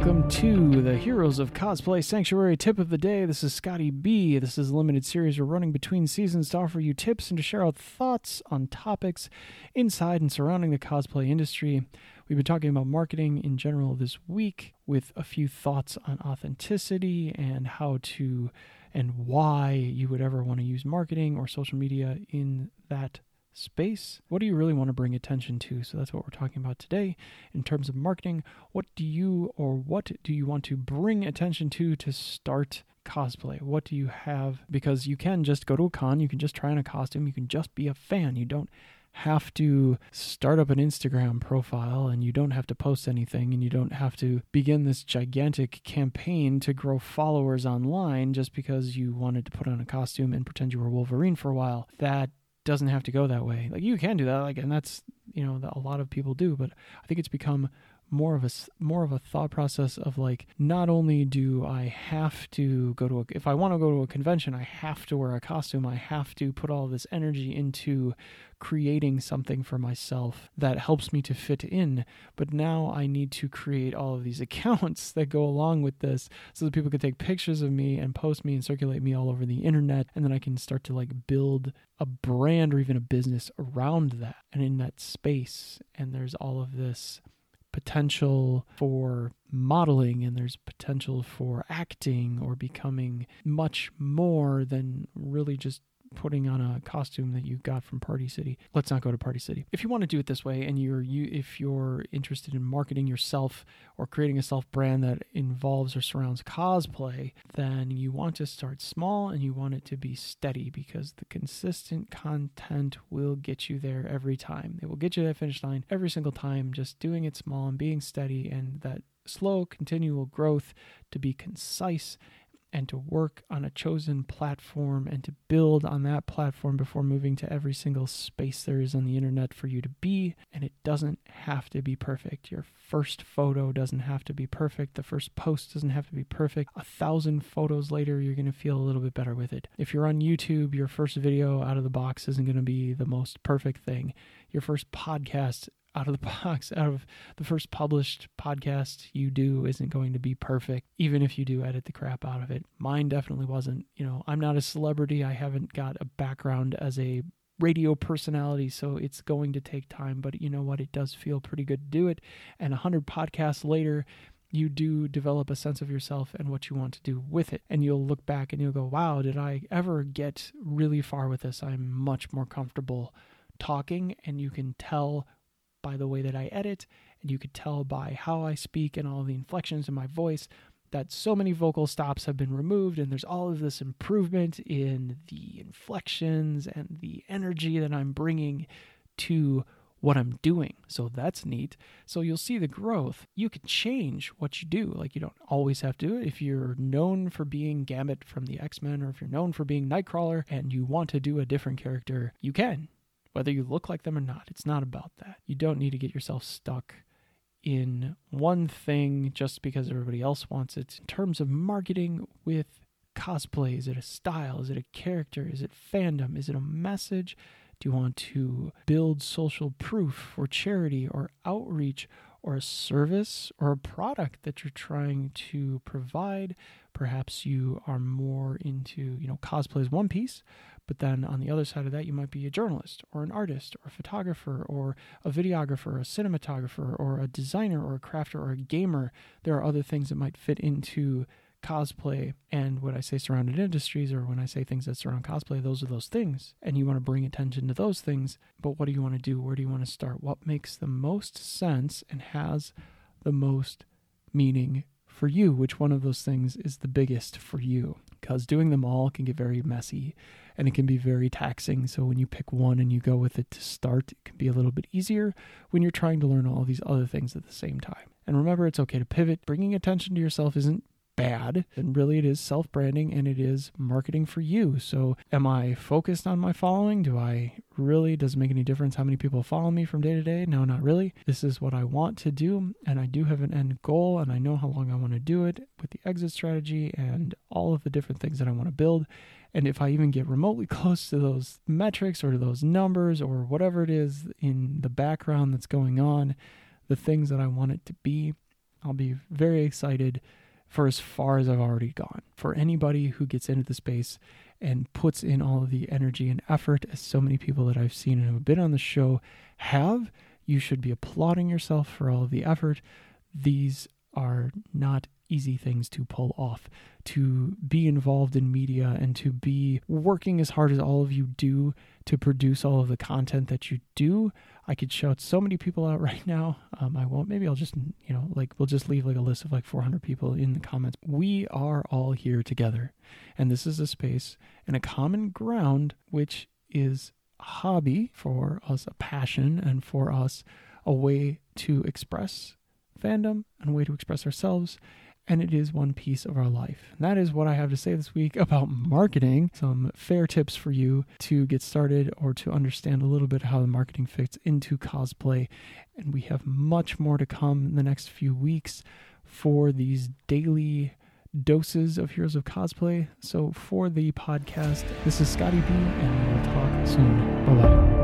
welcome to the Heroes of Cosplay Sanctuary tip of the day. This is Scotty B. This is a limited series we're running between seasons to offer you tips and to share our thoughts on topics inside and surrounding the cosplay industry. We've been talking about marketing in general this week with a few thoughts on authenticity and how to and why you would ever want to use marketing or social media in that space. What do you really want to bring attention to? So that's what we're talking about today in terms of marketing. What do you or what do you want to bring attention to to start cosplay? What do you have? Because you can just go to a con, you can just try on a costume, you can just be a fan. You don't have to start up an Instagram profile and you don't have to post anything and you don't have to begin this gigantic campaign to grow followers online just because you wanted to put on a costume and pretend you were Wolverine for a while. That doesn't have to go that way. Like you can do that, like, and that's you know a lot of people do. But I think it's become more of a more of a thought process of like not only do I have to go to a if I want to go to a convention I have to wear a costume I have to put all this energy into creating something for myself that helps me to fit in. But now I need to create all of these accounts that go along with this so that people can take pictures of me and post me and circulate me all over the internet and then I can start to like build a brand or even a business around that and in that space. And there's all of this potential for modeling and there's potential for acting or becoming much more than really just putting on a costume that you got from Party City. Let's not go to Party City. If you want to do it this way and you're you if you're interested in marketing yourself or creating a self brand that involves or surrounds cosplay, then you want to start small and you want it to be steady because the consistent content will get you there every time. It will get you to that finish line every single time just doing it small and being steady and that slow continual growth to be concise and to work on a chosen platform and to build on that platform before moving to every single space there is on the internet for you to be. And it doesn't have to be perfect. Your first photo doesn't have to be perfect. The first post doesn't have to be perfect. A thousand photos later, you're going to feel a little bit better with it. If you're on YouTube, your first video out of the box isn't going to be the most perfect thing. Your first podcast out of the box, out of the first published podcast you do isn't going to be perfect, even if you do edit the crap out of it. Mine definitely wasn't. You know, I'm not a celebrity. I haven't got a background as a radio personality, so it's going to take time. But you know what? It does feel pretty good to do it. And a 100 podcasts later, you do develop a sense of yourself and what you want to do with it. And you'll look back and you'll go, wow, did I ever get really far with this? I'm much more comfortable talking, and you can tell by the way that I edit, and you could tell by how I speak and all the inflections in my voice that so many vocal stops have been removed, and there's all of this improvement in the inflections and the energy that I'm bringing to what I'm doing. So that's neat. So you'll see the growth. You can change what you do. Like you don't always have to. If you're known for being Gambit from the X Men, or if you're known for being Nightcrawler and you want to do a different character, you can whether you look like them or not. It's not about that. You don't need to get yourself stuck in one thing just because everybody else wants it. In terms of marketing with cosplay, is it a style? Is it a character? Is it fandom? Is it a message? Do you want to build social proof for charity or outreach or a service or a product that you're trying to provide? Perhaps you are more into, you know, cosplay one piece, but then on the other side of that, you might be a journalist or an artist or a photographer or a videographer, a cinematographer or a designer or a crafter or a gamer. There are other things that might fit into cosplay. And when I say surrounded industries or when I say things that surround cosplay, those are those things. And you want to bring attention to those things. But what do you want to do? Where do you want to start? What makes the most sense and has the most meaning for you? Which one of those things is the biggest for you? Because doing them all can get very messy and it can be very taxing. So when you pick one and you go with it to start, it can be a little bit easier when you're trying to learn all these other things at the same time. And remember, it's okay to pivot. Bringing attention to yourself isn't bad. And really, it is self branding and it is marketing for you. So, am I focused on my following? Do I really, does it make any difference how many people follow me from day to day? No, not really. This is what I want to do. And I do have an end goal and I know how long I want to do it with the exit strategy and all of the different things that I want to build. And if I even get remotely close to those metrics or to those numbers or whatever it is in the background that's going on, the things that I want it to be, I'll be very excited for as far as I've already gone. For anybody who gets into the space and puts in all of the energy and effort, as so many people that I've seen and have been on the show have, you should be applauding yourself for all of the effort. These are not easy things to pull off. To be involved in media and to be working as hard as all of you do to produce all of the content that you do. I could shout so many people out right now. Um, I won't. Maybe I'll just, you know, like we'll just leave like a list of like 400 people in the comments. We are all here together. And this is a space and a common ground, which is a hobby for us, a passion, and for us, a way to express fandom and a way to express ourselves and it is one piece of our life. And that is what I have to say this week about marketing. Some fair tips for you to get started or to understand a little bit how the marketing fits into cosplay. And we have much more to come in the next few weeks for these daily doses of Heroes of Cosplay. So for the podcast, this is Scotty B, and we'll talk soon. Bye bye.